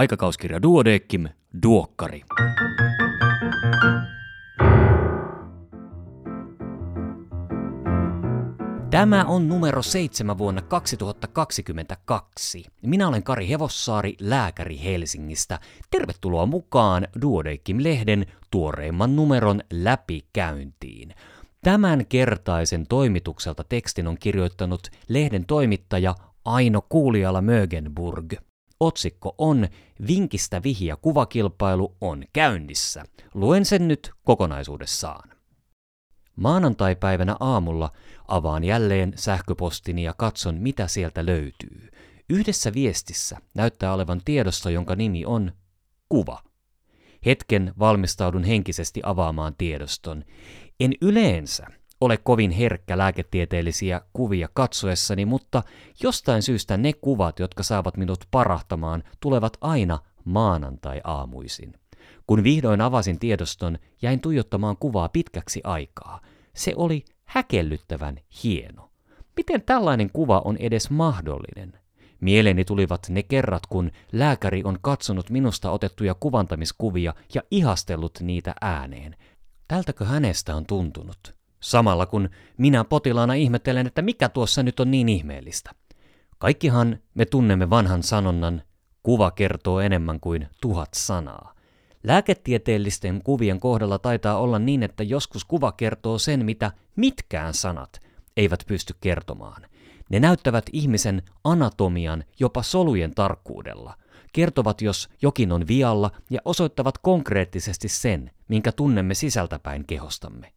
Aikakauskirja Duodeckim, Duokkari. Tämä on numero seitsemän vuonna 2022. Minä olen Kari Hevossaari, lääkäri Helsingistä. Tervetuloa mukaan Duodeckim-lehden tuoreimman numeron läpikäyntiin. Tämän kertaisen toimitukselta tekstin on kirjoittanut lehden toimittaja Aino Kuuliala Mögenburg. Otsikko on Vinkistä vihja kuvakilpailu on käynnissä. Luen sen nyt kokonaisuudessaan. Maanantai-päivänä aamulla avaan jälleen sähköpostini ja katson, mitä sieltä löytyy. Yhdessä viestissä näyttää olevan tiedosto, jonka nimi on kuva. Hetken valmistaudun henkisesti avaamaan tiedoston. En yleensä ole kovin herkkä lääketieteellisiä kuvia katsoessani, mutta jostain syystä ne kuvat, jotka saavat minut parahtamaan, tulevat aina maanantai-aamuisin. Kun vihdoin avasin tiedoston, jäin tuijottamaan kuvaa pitkäksi aikaa. Se oli häkellyttävän hieno. Miten tällainen kuva on edes mahdollinen? Mieleeni tulivat ne kerrat, kun lääkäri on katsonut minusta otettuja kuvantamiskuvia ja ihastellut niitä ääneen. Tältäkö hänestä on tuntunut? Samalla kun minä potilaana ihmettelen, että mikä tuossa nyt on niin ihmeellistä. Kaikkihan me tunnemme vanhan sanonnan, kuva kertoo enemmän kuin tuhat sanaa. Lääketieteellisten kuvien kohdalla taitaa olla niin, että joskus kuva kertoo sen, mitä mitkään sanat eivät pysty kertomaan. Ne näyttävät ihmisen anatomian jopa solujen tarkkuudella, kertovat jos jokin on vialla ja osoittavat konkreettisesti sen, minkä tunnemme sisältäpäin kehostamme.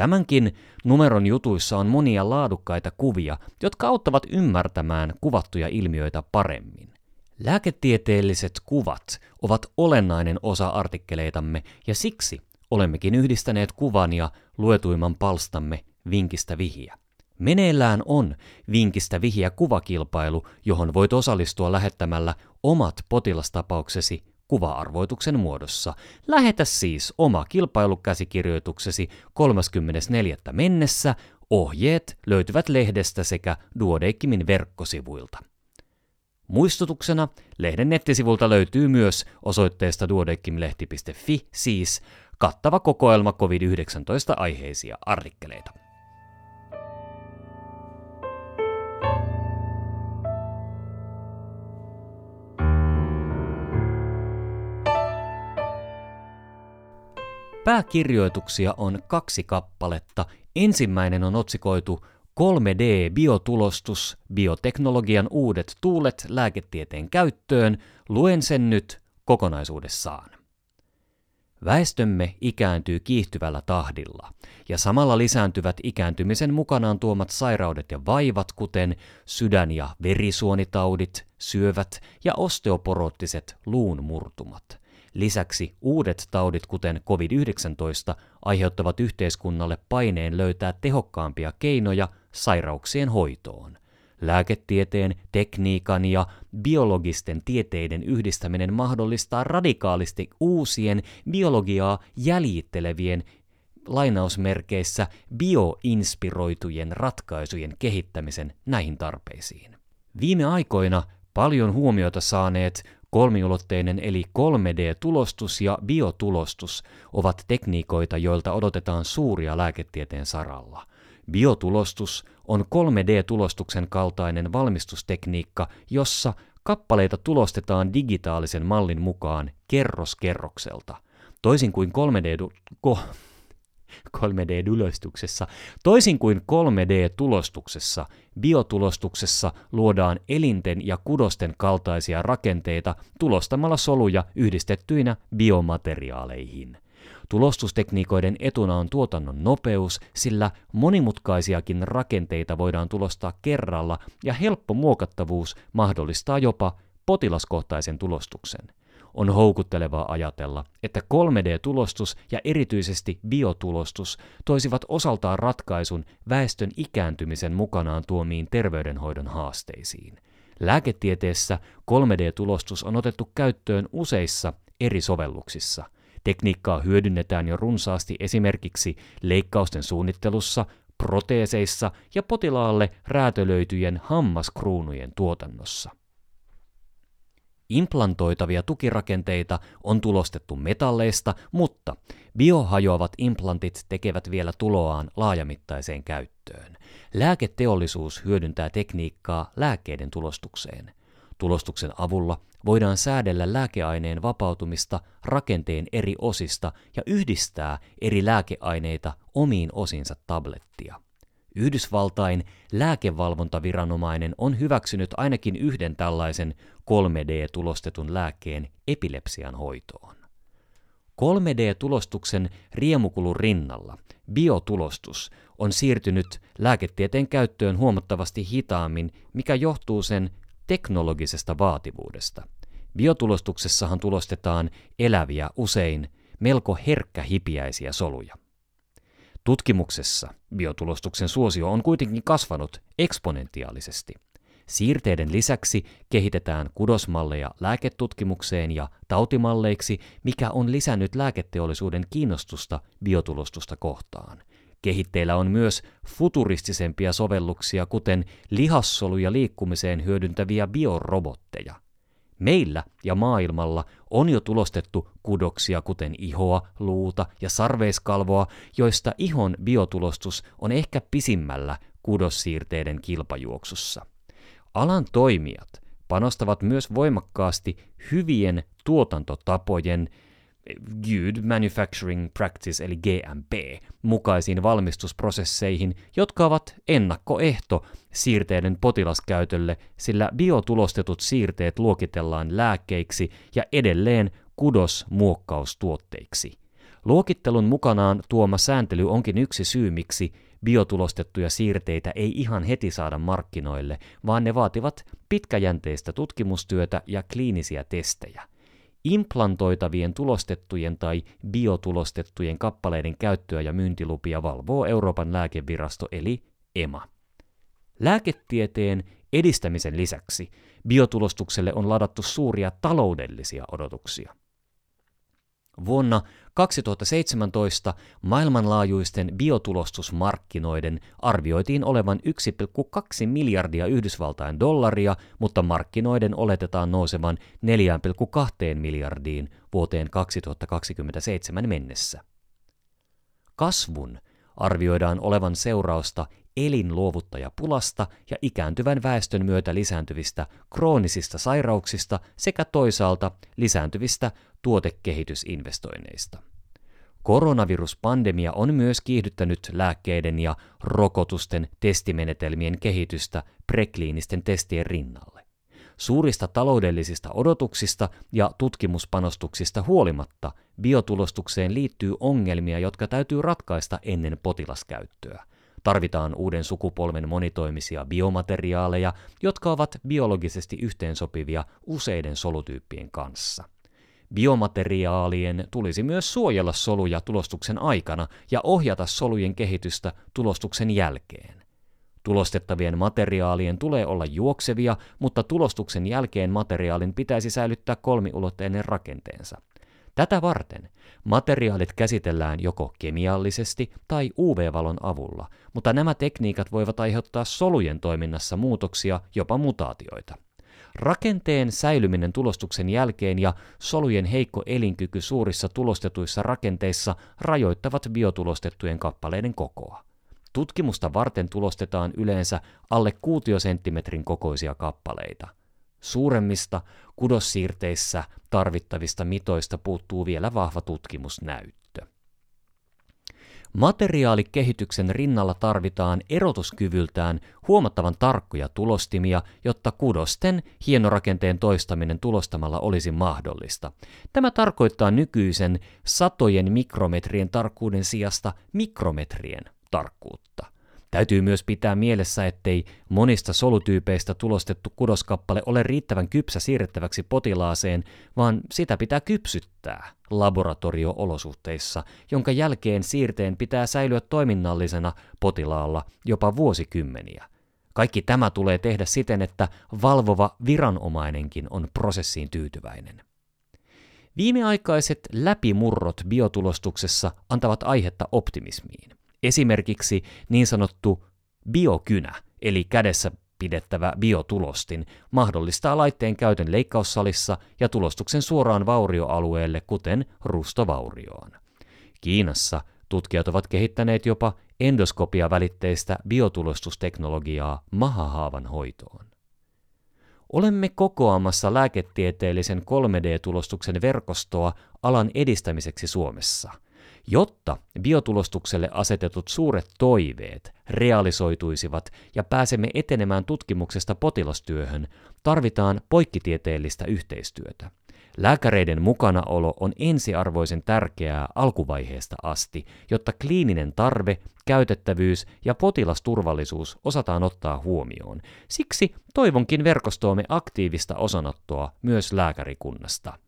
Tämänkin numeron jutuissa on monia laadukkaita kuvia, jotka auttavat ymmärtämään kuvattuja ilmiöitä paremmin. Lääketieteelliset kuvat ovat olennainen osa artikkeleitamme ja siksi olemmekin yhdistäneet kuvan ja luetuimman palstamme vinkistä vihiä. Meneillään on vinkistä vihiä kuvakilpailu, johon voit osallistua lähettämällä omat potilastapauksesi kuva-arvoituksen muodossa. Lähetä siis oma kilpailukäsikirjoituksesi 34. mennessä. Ohjeet löytyvät lehdestä sekä Duodeckimin verkkosivuilta. Muistutuksena lehden nettisivulta löytyy myös osoitteesta duodeckimlehti.fi siis kattava kokoelma COVID-19 aiheisia artikkeleita. Pääkirjoituksia on kaksi kappaletta. Ensimmäinen on otsikoitu 3D-biotulostus, bioteknologian uudet tuulet lääketieteen käyttöön. Luen sen nyt kokonaisuudessaan. Väestömme ikääntyy kiihtyvällä tahdilla, ja samalla lisääntyvät ikääntymisen mukanaan tuomat sairaudet ja vaivat, kuten sydän- ja verisuonitaudit, syövät ja osteoporoottiset luunmurtumat. Lisäksi uudet taudit, kuten COVID-19, aiheuttavat yhteiskunnalle paineen löytää tehokkaampia keinoja sairauksien hoitoon. Lääketieteen, tekniikan ja biologisten tieteiden yhdistäminen mahdollistaa radikaalisti uusien biologiaa jäljittelevien lainausmerkeissä bioinspiroitujen ratkaisujen kehittämisen näihin tarpeisiin. Viime aikoina paljon huomiota saaneet Kolmiulotteinen eli 3D-tulostus ja biotulostus ovat tekniikoita, joilta odotetaan suuria lääketieteen saralla. Biotulostus on 3D-tulostuksen kaltainen valmistustekniikka, jossa kappaleita tulostetaan digitaalisen mallin mukaan kerros kerrokselta. Toisin kuin 3D... Ko- 3D-tulostuksessa. Toisin kuin 3D-tulostuksessa, biotulostuksessa luodaan elinten ja kudosten kaltaisia rakenteita tulostamalla soluja yhdistettyinä biomateriaaleihin. Tulostustekniikoiden etuna on tuotannon nopeus, sillä monimutkaisiakin rakenteita voidaan tulostaa kerralla ja helppo muokattavuus mahdollistaa jopa potilaskohtaisen tulostuksen on houkuttelevaa ajatella, että 3D-tulostus ja erityisesti biotulostus toisivat osaltaan ratkaisun väestön ikääntymisen mukanaan tuomiin terveydenhoidon haasteisiin. Lääketieteessä 3D-tulostus on otettu käyttöön useissa eri sovelluksissa. Tekniikkaa hyödynnetään jo runsaasti esimerkiksi leikkausten suunnittelussa, proteeseissa ja potilaalle räätälöityjen hammaskruunujen tuotannossa. Implantoitavia tukirakenteita on tulostettu metalleista, mutta biohajoavat implantit tekevät vielä tuloaan laajamittaiseen käyttöön. Lääketeollisuus hyödyntää tekniikkaa lääkkeiden tulostukseen. Tulostuksen avulla voidaan säädellä lääkeaineen vapautumista rakenteen eri osista ja yhdistää eri lääkeaineita omiin osinsa tablettia. Yhdysvaltain lääkevalvontaviranomainen on hyväksynyt ainakin yhden tällaisen 3D-tulostetun lääkkeen epilepsian hoitoon. 3D-tulostuksen riemukulun rinnalla biotulostus on siirtynyt lääketieteen käyttöön huomattavasti hitaammin, mikä johtuu sen teknologisesta vaativuudesta. Biotulostuksessahan tulostetaan eläviä, usein melko herkkähipiäisiä soluja. Tutkimuksessa biotulostuksen suosio on kuitenkin kasvanut eksponentiaalisesti. Siirteiden lisäksi kehitetään kudosmalleja lääketutkimukseen ja tautimalleiksi, mikä on lisännyt lääketeollisuuden kiinnostusta biotulostusta kohtaan. Kehitteillä on myös futuristisempia sovelluksia, kuten lihassoluja liikkumiseen hyödyntäviä biorobotteja. Meillä ja maailmalla on jo tulostettu kudoksia kuten ihoa, luuta ja sarveiskalvoa, joista ihon biotulostus on ehkä pisimmällä kudossiirteiden kilpajuoksussa. Alan toimijat panostavat myös voimakkaasti hyvien tuotantotapojen Good Manufacturing Practice eli GMP mukaisiin valmistusprosesseihin, jotka ovat ennakkoehto siirteiden potilaskäytölle, sillä biotulostetut siirteet luokitellaan lääkkeiksi ja edelleen kudosmuokkaustuotteiksi. Luokittelun mukanaan tuoma sääntely onkin yksi syy, miksi biotulostettuja siirteitä ei ihan heti saada markkinoille, vaan ne vaativat pitkäjänteistä tutkimustyötä ja kliinisiä testejä. Implantoitavien tulostettujen tai biotulostettujen kappaleiden käyttöä ja myyntilupia valvoo Euroopan lääkevirasto eli EMA. Lääketieteen edistämisen lisäksi biotulostukselle on ladattu suuria taloudellisia odotuksia. Vuonna 2017 maailmanlaajuisten biotulostusmarkkinoiden arvioitiin olevan 1,2 miljardia Yhdysvaltain dollaria, mutta markkinoiden oletetaan nousevan 4,2 miljardiin vuoteen 2027 mennessä. Kasvun arvioidaan olevan seurausta elinluovuttajapulasta ja ikääntyvän väestön myötä lisääntyvistä kroonisista sairauksista sekä toisaalta lisääntyvistä tuotekehitysinvestoinneista. Koronaviruspandemia on myös kiihdyttänyt lääkkeiden ja rokotusten testimenetelmien kehitystä prekliinisten testien rinnalle. Suurista taloudellisista odotuksista ja tutkimuspanostuksista huolimatta biotulostukseen liittyy ongelmia, jotka täytyy ratkaista ennen potilaskäyttöä. Tarvitaan uuden sukupolven monitoimisia biomateriaaleja, jotka ovat biologisesti yhteensopivia useiden solutyyppien kanssa. Biomateriaalien tulisi myös suojella soluja tulostuksen aikana ja ohjata solujen kehitystä tulostuksen jälkeen. Tulostettavien materiaalien tulee olla juoksevia, mutta tulostuksen jälkeen materiaalin pitäisi säilyttää kolmiulotteinen rakenteensa. Tätä varten materiaalit käsitellään joko kemiallisesti tai UV-valon avulla, mutta nämä tekniikat voivat aiheuttaa solujen toiminnassa muutoksia, jopa mutaatioita. Rakenteen säilyminen tulostuksen jälkeen ja solujen heikko elinkyky suurissa tulostetuissa rakenteissa rajoittavat biotulostettujen kappaleiden kokoa. Tutkimusta varten tulostetaan yleensä alle kuutiosenttimetrin kokoisia kappaleita. Suuremmista kudossiirteissä tarvittavista mitoista puuttuu vielä vahva tutkimusnäyttö. Materiaalikehityksen rinnalla tarvitaan erotuskyvyltään huomattavan tarkkoja tulostimia, jotta kudosten hienorakenteen toistaminen tulostamalla olisi mahdollista. Tämä tarkoittaa nykyisen satojen mikrometrien tarkkuuden sijasta mikrometrien tarkkuutta. Täytyy myös pitää mielessä, ettei monista solutyypeistä tulostettu kudoskappale ole riittävän kypsä siirrettäväksi potilaaseen, vaan sitä pitää kypsyttää laboratorio-olosuhteissa, jonka jälkeen siirteen pitää säilyä toiminnallisena potilaalla jopa vuosikymmeniä. Kaikki tämä tulee tehdä siten, että valvova viranomainenkin on prosessiin tyytyväinen. Viimeaikaiset läpimurrot biotulostuksessa antavat aihetta optimismiin. Esimerkiksi niin sanottu biokynä, eli kädessä pidettävä biotulostin mahdollistaa laitteen käytön leikkaussalissa ja tulostuksen suoraan vaurioalueelle, kuten rustovaurioon. Kiinassa tutkijat ovat kehittäneet jopa endoskopia-välitteistä biotulostusteknologiaa mahahaavan hoitoon. Olemme kokoamassa lääketieteellisen 3D-tulostuksen verkostoa alan edistämiseksi Suomessa – Jotta biotulostukselle asetetut suuret toiveet realisoituisivat ja pääsemme etenemään tutkimuksesta potilastyöhön, tarvitaan poikkitieteellistä yhteistyötä. Lääkäreiden mukanaolo on ensiarvoisen tärkeää alkuvaiheesta asti, jotta kliininen tarve, käytettävyys ja potilasturvallisuus osataan ottaa huomioon. Siksi toivonkin verkostoomme aktiivista osanottoa myös lääkärikunnasta.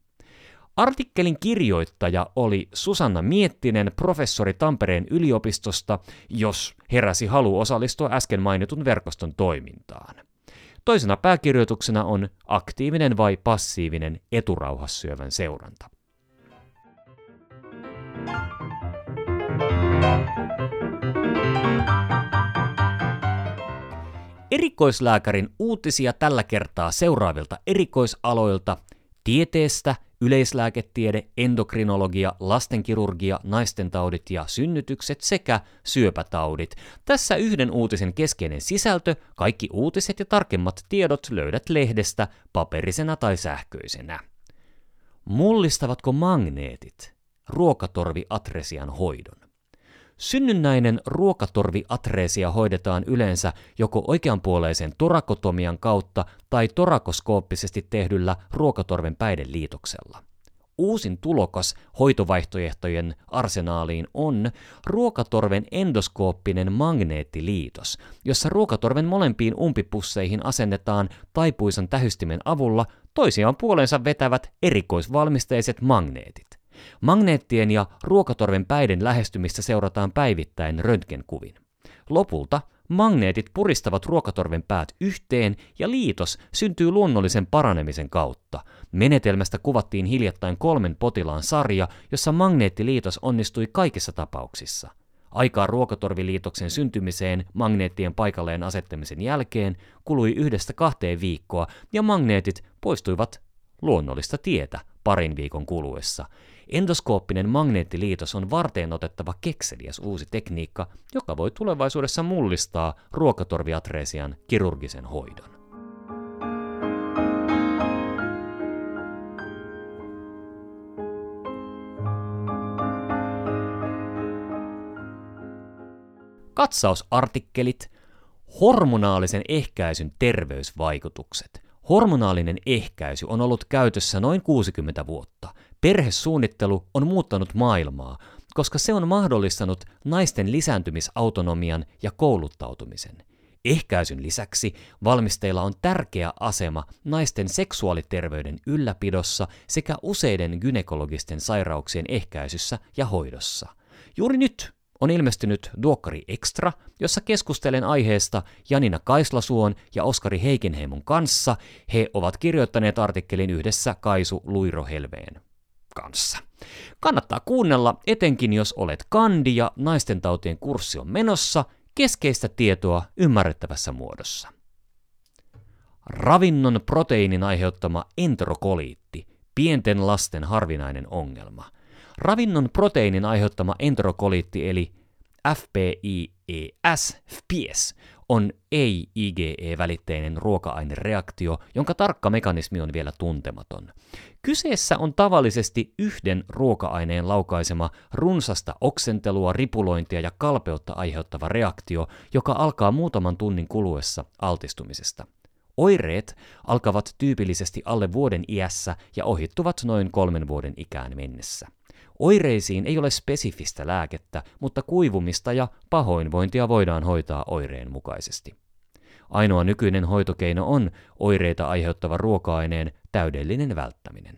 Artikkelin kirjoittaja oli Susanna Miettinen, professori Tampereen yliopistosta, jos heräsi halu osallistua äsken mainitun verkoston toimintaan. Toisena pääkirjoituksena on aktiivinen vai passiivinen eturauhassyövän seuranta. Erikoislääkärin uutisia tällä kertaa seuraavilta erikoisaloilta tieteestä, yleislääketiede, endokrinologia, lastenkirurgia, naistentaudit ja synnytykset sekä syöpätaudit. Tässä yhden uutisen keskeinen sisältö, kaikki uutiset ja tarkemmat tiedot löydät lehdestä paperisena tai sähköisenä. Mullistavatko magneetit ruokatorviatresian hoidon? Synnynnäinen ruokatorviatreesia hoidetaan yleensä joko oikeanpuoleisen torakotomian kautta tai torakoskooppisesti tehdyllä ruokatorven päiden liitoksella. Uusin tulokas hoitovaihtoehtojen arsenaaliin on ruokatorven endoskooppinen magneettiliitos, jossa ruokatorven molempiin umpipusseihin asennetaan taipuisan tähystimen avulla toisiaan puolensa vetävät erikoisvalmisteiset magneetit. Magneettien ja ruokatorven päiden lähestymistä seurataan päivittäin röntgenkuvin. Lopulta magneetit puristavat ruokatorven päät yhteen ja liitos syntyy luonnollisen paranemisen kautta. Menetelmästä kuvattiin hiljattain kolmen potilaan sarja, jossa magneettiliitos onnistui kaikissa tapauksissa. Aikaa ruokatorviliitoksen syntymiseen magneettien paikalleen asettamisen jälkeen kului yhdestä kahteen viikkoa ja magneetit poistuivat luonnollista tietä parin viikon kuluessa. Endoskooppinen magneettiliitos on varteen otettava kekseliäs uusi tekniikka, joka voi tulevaisuudessa mullistaa ruokatorviatreesian kirurgisen hoidon. Katsausartikkelit Hormonaalisen ehkäisyn terveysvaikutukset. Hormonaalinen ehkäisy on ollut käytössä noin 60 vuotta. Perhesuunnittelu on muuttanut maailmaa, koska se on mahdollistanut naisten lisääntymisautonomian ja kouluttautumisen. Ehkäisyn lisäksi valmisteilla on tärkeä asema naisten seksuaaliterveyden ylläpidossa sekä useiden gynekologisten sairauksien ehkäisyssä ja hoidossa. Juuri nyt on ilmestynyt Duokkari Extra, jossa keskustelen aiheesta Janina Kaislasuon ja Oskari Heikinheimon kanssa. He ovat kirjoittaneet artikkelin yhdessä Kaisu Luirohelveen kanssa. Kannattaa kuunnella, etenkin jos olet kandi ja naistentautien kurssi on menossa, keskeistä tietoa ymmärrettävässä muodossa. Ravinnon proteiinin aiheuttama enterokoliitti, pienten lasten harvinainen ongelma. Ravinnon proteiinin aiheuttama enterokoliitti eli FPIES, on ei-IgE-välitteinen ruoka-ainereaktio, jonka tarkka mekanismi on vielä tuntematon. Kyseessä on tavallisesti yhden ruoka-aineen laukaisema runsasta oksentelua, ripulointia ja kalpeutta aiheuttava reaktio, joka alkaa muutaman tunnin kuluessa altistumisesta. Oireet alkavat tyypillisesti alle vuoden iässä ja ohittuvat noin kolmen vuoden ikään mennessä. Oireisiin ei ole spesifistä lääkettä, mutta kuivumista ja pahoinvointia voidaan hoitaa oireen mukaisesti. Ainoa nykyinen hoitokeino on oireita aiheuttava ruoka-aineen täydellinen välttäminen.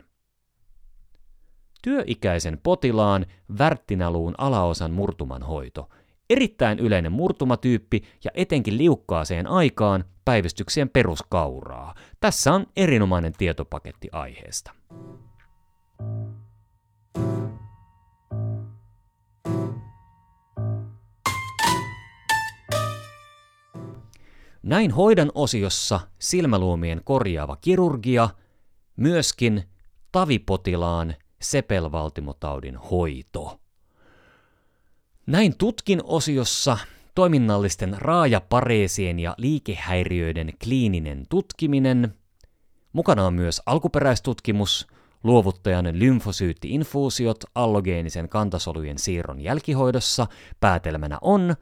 Työikäisen potilaan värttinaluun alaosan murtuman hoito. Erittäin yleinen murtumatyyppi ja etenkin liukkaaseen aikaan päivystyksien peruskauraa. Tässä on erinomainen tietopaketti aiheesta. Näin hoidan osiossa silmäluomien korjaava kirurgia, myöskin tavipotilaan sepelvaltimotaudin hoito. Näin tutkin osiossa toiminnallisten raajapareesien ja liikehäiriöiden kliininen tutkiminen. Mukana on myös alkuperäistutkimus, luovuttajan lymfosyytti-infuusiot allogeenisen kantasolujen siirron jälkihoidossa. Päätelmänä on,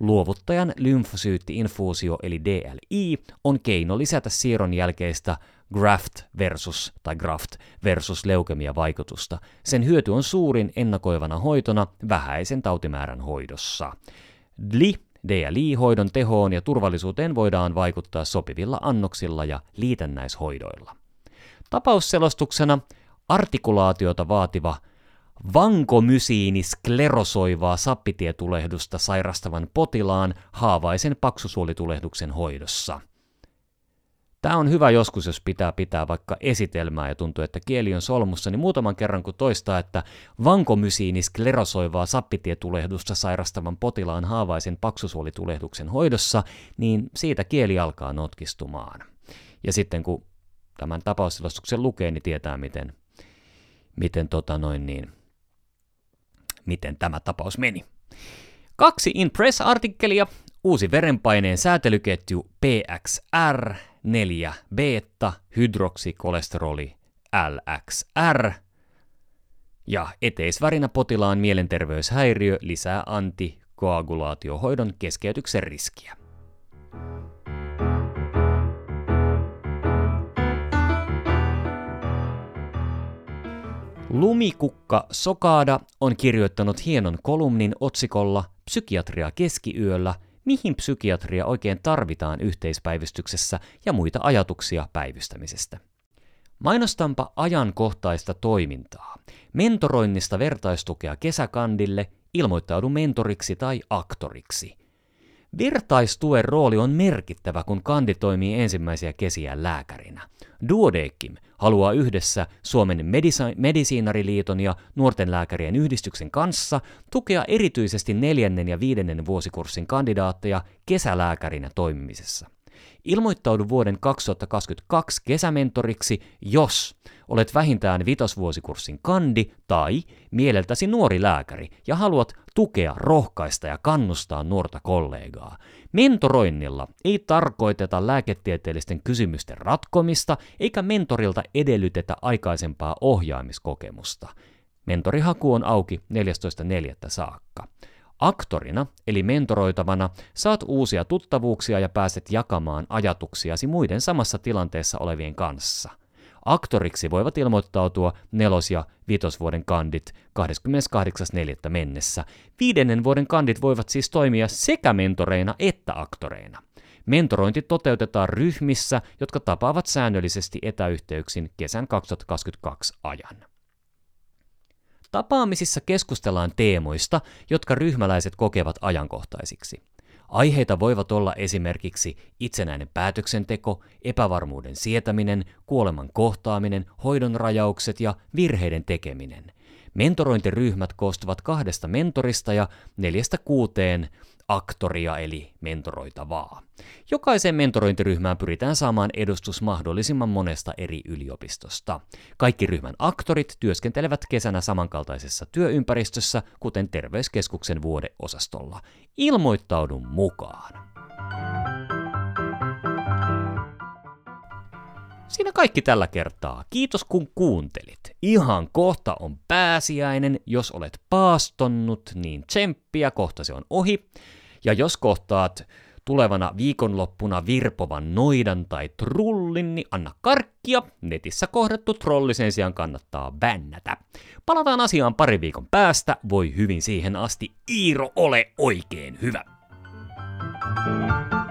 luovuttajan lymfosyytti-infuusio eli DLI on keino lisätä siirron jälkeistä graft versus tai graft versus leukemia vaikutusta. Sen hyöty on suurin ennakoivana hoitona vähäisen tautimäärän hoidossa. DLI DLI-hoidon tehoon ja turvallisuuteen voidaan vaikuttaa sopivilla annoksilla ja liitännäishoidoilla. Tapausselostuksena artikulaatiota vaativa vankomysiinisklerosoivaa sappitietulehdusta sairastavan potilaan haavaisen paksusuolitulehduksen hoidossa – Tämä on hyvä joskus, jos pitää pitää vaikka esitelmää ja tuntuu, että kieli on solmussa, niin muutaman kerran kun toistaa, että vankomysiinis klerosoivaa sappitietulehdusta sairastavan potilaan haavaisen paksusuolitulehduksen hoidossa, niin siitä kieli alkaa notkistumaan. Ja sitten kun tämän tapausselostuksen lukee, niin tietää, miten, miten, tota noin niin, miten tämä tapaus meni. Kaksi In Press-artikkelia, uusi verenpaineen säätelyketju PXR, 4 beta hydroksikolesteroli LXR ja eteisvärinä potilaan mielenterveyshäiriö lisää antikoagulaatiohoidon keskeytyksen riskiä. Lumikukka Sokada on kirjoittanut hienon kolumnin otsikolla Psykiatria keskiyöllä – mihin psykiatria oikein tarvitaan yhteispäivystyksessä ja muita ajatuksia päivystämisestä. Mainostanpa ajankohtaista toimintaa. Mentoroinnista vertaistukea kesäkandille, ilmoittaudu mentoriksi tai aktoriksi – Vertaistuen rooli on merkittävä, kun kandi toimii ensimmäisiä kesiä lääkärinä. Duodekim haluaa yhdessä Suomen Medisa- Medisiinariliiton ja Nuorten lääkärien yhdistyksen kanssa tukea erityisesti neljännen ja viidennen vuosikurssin kandidaatteja kesälääkärinä toimimisessa. Ilmoittaudu vuoden 2022 kesämentoriksi, jos olet vähintään vitosvuosikurssin kandi tai mieleltäsi nuori lääkäri ja haluat tukea, rohkaista ja kannustaa nuorta kollegaa. Mentoroinnilla ei tarkoiteta lääketieteellisten kysymysten ratkomista eikä mentorilta edellytetä aikaisempaa ohjaamiskokemusta. Mentorihaku on auki 14.4. saakka. Aktorina, eli mentoroitavana, saat uusia tuttavuuksia ja pääset jakamaan ajatuksiasi muiden samassa tilanteessa olevien kanssa. Aktoriksi voivat ilmoittautua nelos- ja vitosvuoden kandit 28.4. mennessä. Viidennen vuoden kandit voivat siis toimia sekä mentoreina että aktoreina. Mentorointi toteutetaan ryhmissä, jotka tapaavat säännöllisesti etäyhteyksin kesän 2022 ajan. Tapaamisissa keskustellaan teemoista, jotka ryhmäläiset kokevat ajankohtaisiksi. Aiheita voivat olla esimerkiksi itsenäinen päätöksenteko, epävarmuuden sietäminen, kuoleman kohtaaminen, hoidon rajaukset ja virheiden tekeminen. Mentorointiryhmät koostuvat kahdesta mentorista ja neljästä kuuteen aktoria eli mentoroitavaa. Jokaiseen mentorointiryhmään pyritään saamaan edustus mahdollisimman monesta eri yliopistosta. Kaikki ryhmän aktorit työskentelevät kesänä samankaltaisessa työympäristössä, kuten terveyskeskuksen vuodeosastolla. Ilmoittaudun mukaan. Siinä kaikki tällä kertaa. Kiitos kun kuuntelit. Ihan kohta on pääsiäinen. Jos olet paastonnut, niin tsemppiä, kohta se on ohi. Ja jos kohtaat tulevana viikonloppuna virpovan noidan tai trullin, niin anna karkkia. Netissä kohdattu trolli sen sijaan kannattaa bännätä. Palataan asiaan pari viikon päästä. Voi hyvin siihen asti. Iiro, ole oikein hyvä. thank you